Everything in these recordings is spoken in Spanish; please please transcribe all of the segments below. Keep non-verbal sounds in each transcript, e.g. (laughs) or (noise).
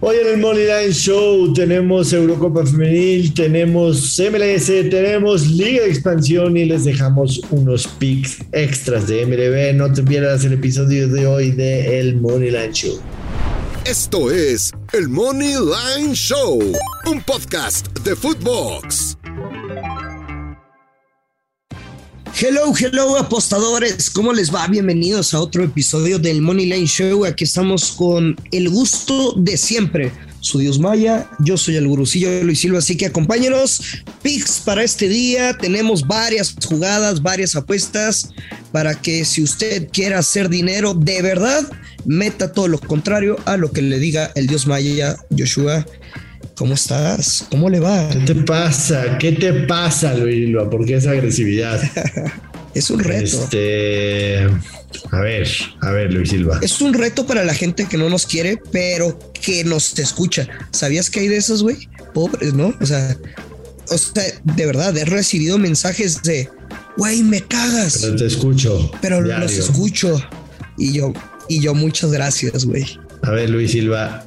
Hoy en el Moneyline Show tenemos Eurocopa Femenil, tenemos MLS, tenemos Liga de Expansión y les dejamos unos picks extras de MLB. No te pierdas el episodio de hoy de El Moneyline Show. Esto es el Money Line Show, un podcast de Footbox. Hello, hello apostadores, ¿cómo les va? Bienvenidos a otro episodio del Money Line Show. Aquí estamos con el gusto de siempre. Su Dios Maya, yo soy el gurucillo Luis Silva, así que acompáñenos. Picks para este día, tenemos varias jugadas, varias apuestas para que si usted quiere hacer dinero de verdad, meta todo lo contrario a lo que le diga el Dios Maya, Joshua. ¿Cómo estás? ¿Cómo le va? ¿Qué te pasa? ¿Qué te pasa, Luis Silva? ¿Por qué esa agresividad? (laughs) es un reto. Este, a ver, a ver, Luis Silva. Es un reto para la gente que no nos quiere, pero que nos escucha. ¿Sabías que hay de esos, güey? Pobres, ¿no? O sea, o sea, de verdad, he recibido mensajes de, güey, me cagas. Pero te escucho. Pero los escucho. Y yo, y yo, muchas gracias, güey. A ver, Luis Silva.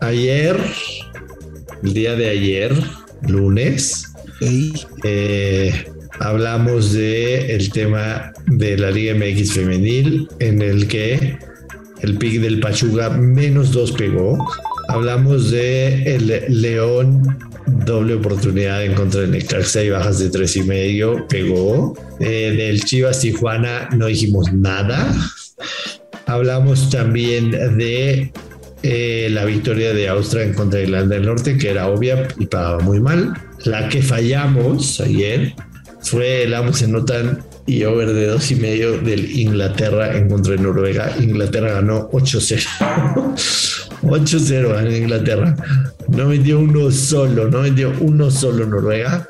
Ayer el día de ayer, lunes, eh, hablamos de el tema de la Liga MX femenil en el que el pick del Pachuga menos dos pegó. Hablamos de el León doble oportunidad en contra de Necaxa y bajas de tres y medio pegó. Eh, del Chivas Tijuana no dijimos nada. Hablamos también de eh, la victoria de Austria en contra de Irlanda del Norte, que era obvia y pagaba muy mal. La que fallamos ayer fue el ambos se notan y over de dos y medio del Inglaterra en contra de Noruega. Inglaterra ganó 8-0. 8-0 (laughs) en Inglaterra. No vendió uno solo, no vendió uno solo Noruega.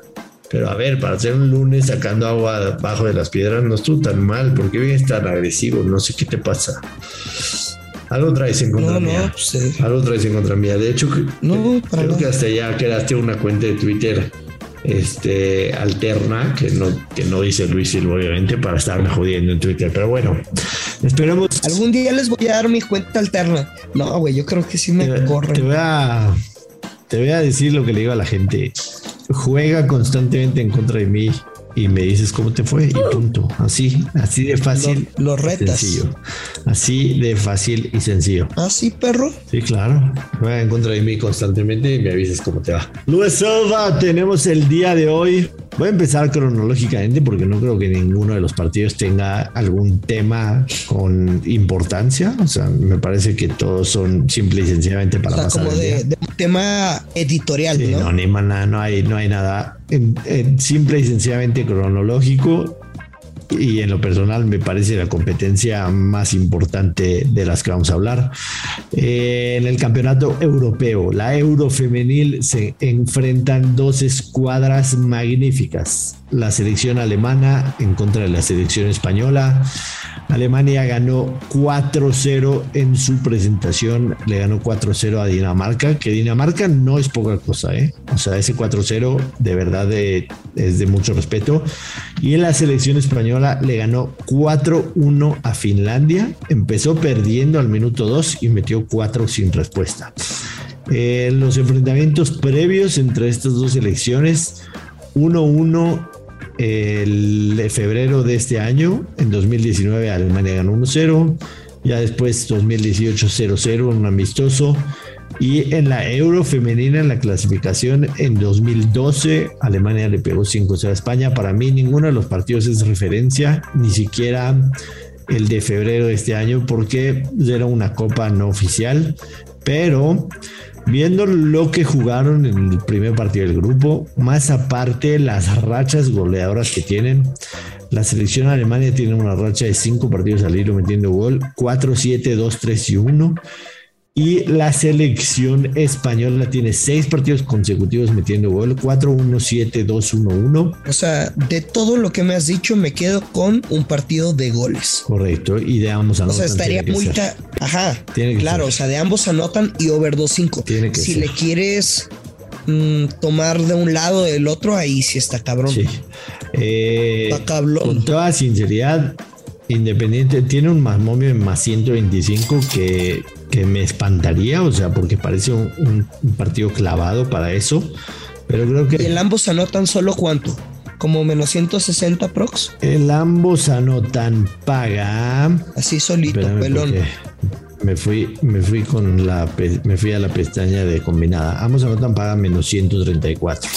Pero a ver, para hacer un lunes sacando agua bajo de las piedras no estuvo tan mal. porque vienes tan agresivo? No sé qué te pasa. Algo traes en contra mía. Pues, Algo traes en contra mía. De hecho, creo que hasta ya creaste una cuenta de Twitter este alterna que no que no dice Luis Silva obviamente para estarme jodiendo en Twitter pero bueno. Esperemos. Algún día les voy a dar mi cuenta alterna. No güey yo creo que sí me te, corren. te voy a te voy a decir lo que le digo a la gente. Juega constantemente en contra de mí y me dices cómo te fue y punto. Así, así de fácil. Lo, retas. Sencillo. Así de fácil y sencillo. Así, ¿Ah, perro. Sí, claro. Juega en contra de mí constantemente y me avisas cómo te va. Luis Silva, tenemos el día de hoy Voy a empezar cronológicamente porque no creo que ninguno de los partidos tenga algún tema con importancia. O sea, me parece que todos son simple y sencillamente para o como de, un tema editorial. ¿no? no, ni nada, no hay, no hay nada. simple y sencillamente cronológico y en lo personal me parece la competencia más importante de las que vamos a hablar. Eh, en el campeonato europeo, la Eurofemenil se enfrentan dos escuadras magníficas. La selección alemana en contra de la selección española. Alemania ganó 4-0 en su presentación, le ganó 4-0 a Dinamarca, que Dinamarca no es poca cosa, ¿eh? O sea, ese 4-0 de verdad es de mucho respeto. Y en la selección española le ganó 4-1 a Finlandia, empezó perdiendo al minuto 2 y metió 4 sin respuesta. En los enfrentamientos previos entre estas dos selecciones, 1-1 el febrero de este año, en 2019 Alemania ganó 1-0, ya después 2018 0-0, un amistoso. Y en la Euro femenina, en la clasificación, en 2012, Alemania le pegó 5-0 a España. Para mí, ninguno de los partidos es referencia, ni siquiera el de febrero de este año, porque era una copa no oficial. Pero Viendo lo que jugaron en el primer partido del grupo, más aparte las rachas goleadoras que tienen, la selección alemania tiene una racha de cinco partidos al hilo metiendo gol, 4, 7, 2, 3 y 1. Y la selección española tiene seis partidos consecutivos metiendo gol, 4-1-7-2-1-1. O sea, de todo lo que me has dicho, me quedo con un partido de goles. Correcto, y de ambos anotan. O sea, estaría muy. Ajá, claro, o sea, de ambos anotan y over 2-5. Si le quieres mm, tomar de un lado del otro, ahí sí está cabrón. Sí. Eh, con toda sinceridad, Independiente tiene un más momio en más 125 que que me espantaría, o sea, porque parece un, partido clavado para eso. Pero creo que. ¿Y el ambos anotan solo cuánto? ¿Como menos 160 prox? El ambos anotan paga. Así solito, pelón. Me fui, me fui con la me fui a la pestaña de combinada. Ambos anotan paga menos 134.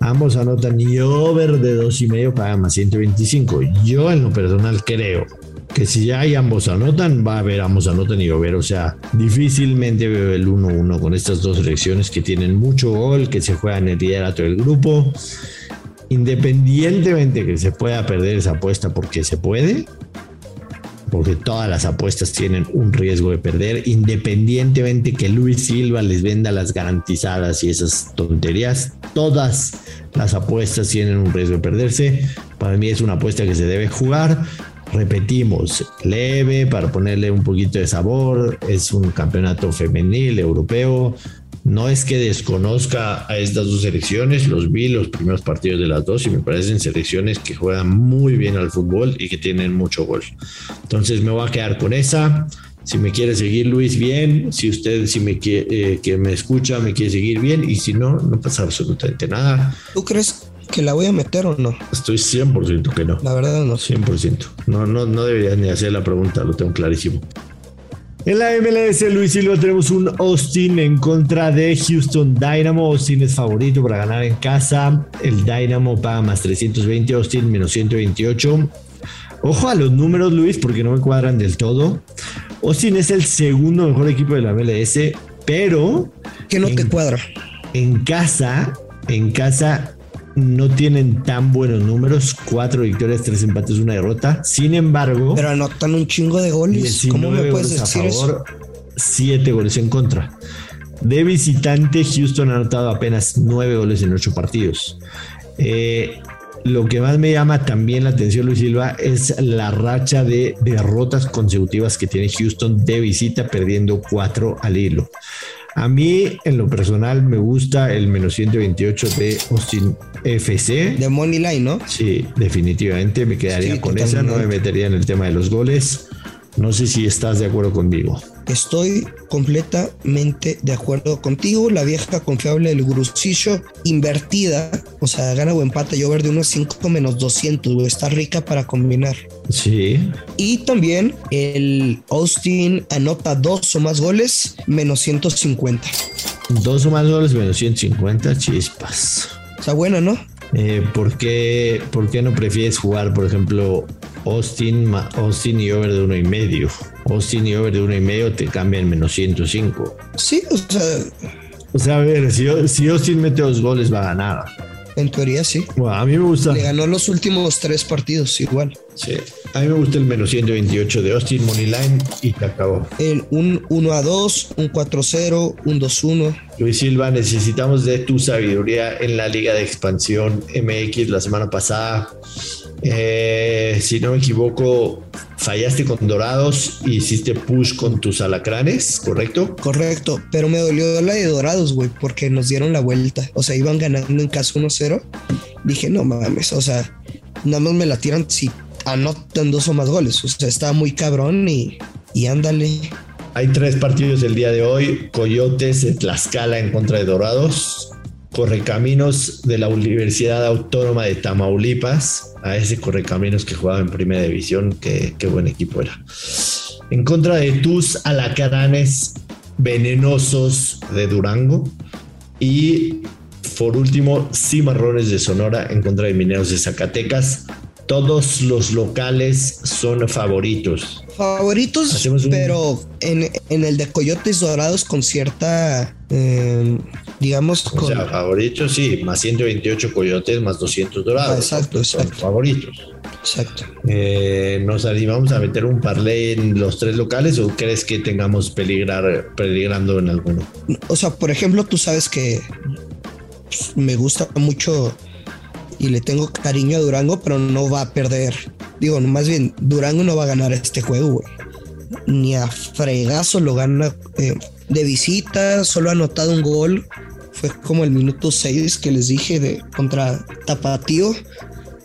Ambos anotan y over de dos y medio paga más 125. Yo en lo personal creo que si ya hay ambos anotan, va a haber ambos anotan y over. O sea, difícilmente veo el 1-1 con estas dos selecciones que tienen mucho gol, que se juegan el liderato del grupo. Independientemente que se pueda perder esa apuesta porque se puede, porque todas las apuestas tienen un riesgo de perder, independientemente que Luis Silva les venda las garantizadas y esas tonterías, todas las apuestas tienen un riesgo de perderse. Para mí es una apuesta que se debe jugar repetimos, leve para ponerle un poquito de sabor, es un campeonato femenil europeo. No es que desconozca a estas dos selecciones, los vi los primeros partidos de las dos y me parecen selecciones que juegan muy bien al fútbol y que tienen mucho gol. Entonces me voy a quedar con esa. Si me quiere seguir Luis, bien. Si usted, si me quiere, eh, que me escucha, me quiere seguir bien. Y si no, no pasa absolutamente nada. ¿Tú crees que la voy a meter o no? Estoy 100% que no. La verdad no. 100%. No, no, no deberías ni hacer la pregunta, lo tengo clarísimo. En la MLS, Luis Silva, tenemos un Austin en contra de Houston Dynamo. Austin es favorito para ganar en casa. El Dynamo paga más 320, Austin menos 128. Ojo a los números, Luis, porque no me cuadran del todo. Austin es el segundo mejor equipo de la MLS, pero. Que no te cuadra. En casa, en casa no tienen tan buenos números, cuatro victorias, tres empates, una derrota. Sin embargo, pero anotan un chingo de goles. ¿Cómo me puedes decir eso? Siete goles en contra. De visitante, Houston ha anotado apenas nueve goles en ocho partidos. Eh, lo que más me llama también la atención, Luis Silva, es la racha de derrotas consecutivas que tiene Houston de visita, perdiendo cuatro al hilo. A mí, en lo personal, me gusta el menos 128 de Austin FC. De Money Line, ¿no? Sí, definitivamente me quedaría con esa. No me metería en el tema de los goles. No sé si estás de acuerdo conmigo. Estoy completamente de acuerdo contigo. La vieja confiable del Grusillo invertida, o sea, gana o empate. Yo ver de unos 5 menos 200, güey. Está rica para combinar. Sí. Y también el Austin anota dos o más goles, menos 150. Dos o más goles, menos 150, chispas. Está buena, ¿no? Eh, ¿por, qué, ¿Por qué no prefieres jugar, por ejemplo, Austin, Austin y over de uno y medio? Austin y over de uno y medio te cambian menos 105. Sí, o sea. O sea, a ver, si, si Austin mete dos goles va a ganar. En teoría sí. Bueno, a mí me gusta. Le ganó los últimos tres partidos igual. Sí. A mí me gusta el menos 128 de Austin Moneyline y te acabó. El un 1 a 2, un 4 0, un 2 1. Luis Silva, necesitamos de tu sabiduría en la Liga de Expansión MX la semana pasada. Eh, si no me equivoco, fallaste con Dorados y hiciste push con tus alacranes, ¿correcto? Correcto, pero me dolió la de Dorados, güey, porque nos dieron la vuelta. O sea, iban ganando en caso 1-0. Dije, no mames, o sea, nada más me la tiran si anotan dos o más goles. O sea, estaba muy cabrón y, y ándale. Hay tres partidos el día de hoy: Coyotes de Tlaxcala en contra de Dorados, Correcaminos de la Universidad Autónoma de Tamaulipas, a ese Correcaminos que jugaba en primera división, qué, qué buen equipo era. En contra de tus alacaranes venenosos de Durango y por último Cimarrones de Sonora en contra de Mineros de Zacatecas. Todos los locales son favoritos. Favoritos, pero en, el de Coyotes Dorados con cierta eh, digamos. O sea, favoritos, sí, más 128 coyotes, más 200 dorados. exacto, exacto. favoritos. Exacto. Eh, ¿Nos animamos a meter un parlay en los tres locales o crees que tengamos peligrar, peligrando en alguno? O sea, por ejemplo, tú sabes que me gusta mucho y le tengo cariño a Durango, pero no va a perder. Digo, más bien, Durango no va a ganar este juego, güey. Ni a fregazo lo gana eh, de visita, solo ha anotado un gol. Fue como el minuto 6 que les dije de contra Tapatío.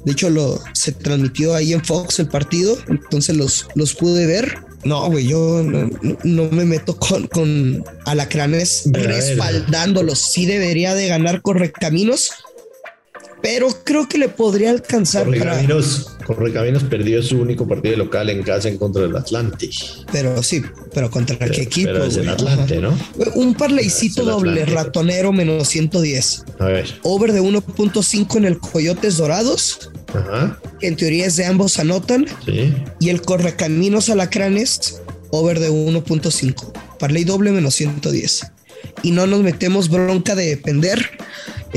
De hecho, lo, se transmitió ahí en Fox el partido, entonces los, los pude ver. No, güey, yo no, me meto con, con alacranes respaldándolos. Sí debería de ganar Correcaminos, pero creo que le podría alcanzar. Correcaminos, Correcaminos perdió su único partido local en casa en contra del Atlante. Pero sí, pero contra qué equipo. Pero es el Atlante, ¿no? Un parleycito doble, ratonero menos 110. A ver. Over de 1.5 en el Coyotes Dorados. Ajá. Que en teoría es de ambos anotan. Sí. Y el Correcaminos Alacranes, over de 1.5. Parley doble menos 110. Y no nos metemos bronca de depender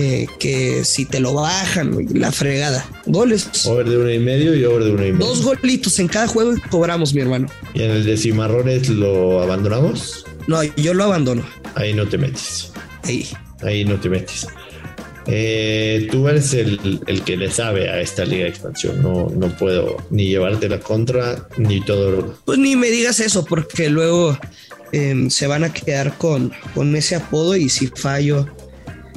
eh, que si te lo bajan, la fregada. Goles. Over de uno y medio y over de uno y medio. Dos golitos en cada juego y cobramos, mi hermano. ¿Y en el de Cimarrones lo abandonamos? No, yo lo abandono. Ahí no te metes. Ahí. Ahí no te metes. Eh, tú eres el, que le sabe a esta liga de expansión. No, no puedo ni llevarte la contra ni todo. Pues ni me digas eso, porque luego em, se van a quedar con, con ese apodo y si fallo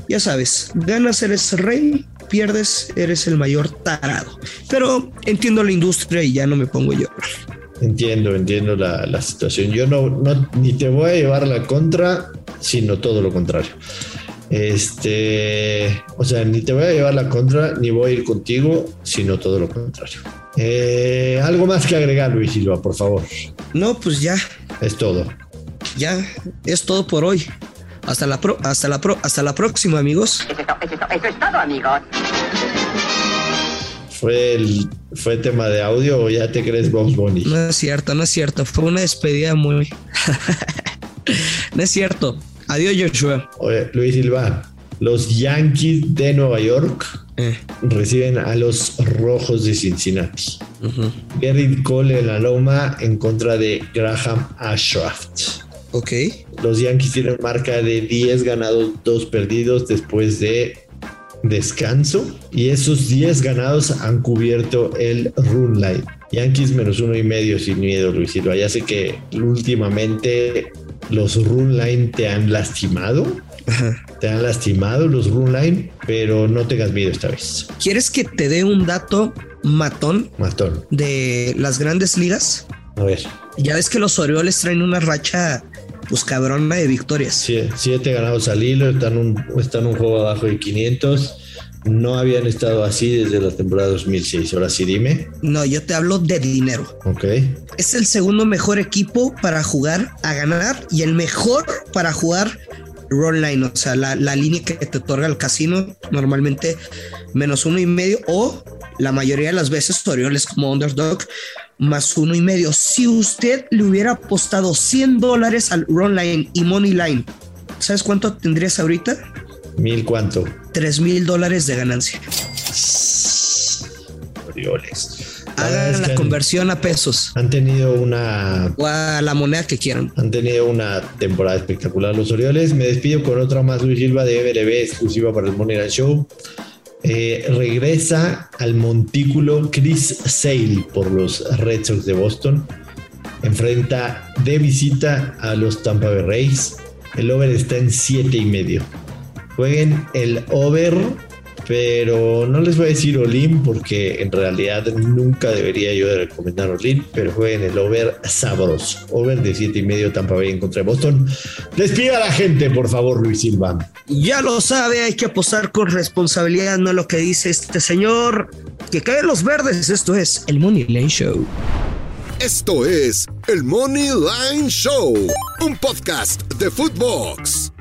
ya sabes, ganas eres rey, pierdes eres el mayor tarado. Pero entiendo la industria y ya no me pongo yo. Entiendo, entiendo la, situación. Yo no, no, ni te voy a llevar la contra, sino todo lo contrario. Este, o sea, ni te voy a llevar la contra, ni voy a ir contigo, sino todo lo contrario. Eh, algo más que agregar, Luis Silva, por favor. No, pues ya. Es todo. Ya, es todo por hoy. Hasta la, pro, hasta la, pro, hasta la próxima, amigos. Eso es, todo, amigos. ¿Fue, el, ¿Fue tema de audio o ya te crees Box Bunny? No es cierto, no es cierto. Fue una despedida muy. (laughs) no es cierto. Adiós, Joshua. Oye, Luis Silva. Los Yankees de Nueva York eh. reciben a los Rojos de Cincinnati. Uh Cole en la loma en contra de Graham Ashraft. Ok. Los Yankees tienen marca de 10 ganados, 2 perdidos después de descanso. Y esos 10 ganados han cubierto el run line. Yankees menos uno y medio sin miedo, Luis Silva. Ya sé que últimamente los run line te han lastimado. Te han lastimado los run line, pero no tengas miedo esta vez. ¿Quieres que te dé un dato matón? Matón. De las grandes ligas. A ver. Ya ves que los Orioles traen una racha pues cabrona de victorias. Sí, siete ganados al hilo, están un, están un juego abajo de 500. No habían estado así desde la temporada 2006. Ahora sí, dime. No, yo te hablo de dinero. Ok. Es el segundo mejor equipo para jugar a ganar y el mejor para jugar roll line, o sea, la, la línea que te otorga el casino, normalmente menos uno y medio o la mayoría de las veces Orioles como underdog más uno y medio. Si usted le hubiera apostado 100 dólares al Run Line y Money Line, ¿sabes cuánto tendrías ahorita? Mil cuánto? Tres mil dólares de ganancia. Orioles. Hagan la conversión a pesos. Han tenido una. O a la moneda que quieran. Han tenido una temporada espectacular los Orioles. Me despido con otra más, Luis Silva de BRB, exclusiva para el Money Line Show. Eh, regresa al montículo Chris Sale por los Red Sox de Boston. Enfrenta de visita a los Tampa Bay Rays. El over está en 7 y medio. Jueguen el over pero no les voy a decir Olim porque en realidad nunca debería yo de recomendar Olim, pero jueguen el over sabroso. Over de 7 y medio Tampa Bay en contra de Boston. Despida a la gente, por favor, Luis Silva. Ya lo sabe, hay que apostar con responsabilidad, no lo que dice este señor. Que caen los verdes, esto es el Money Line Show. Esto es el Money Line Show, un podcast de Footbox.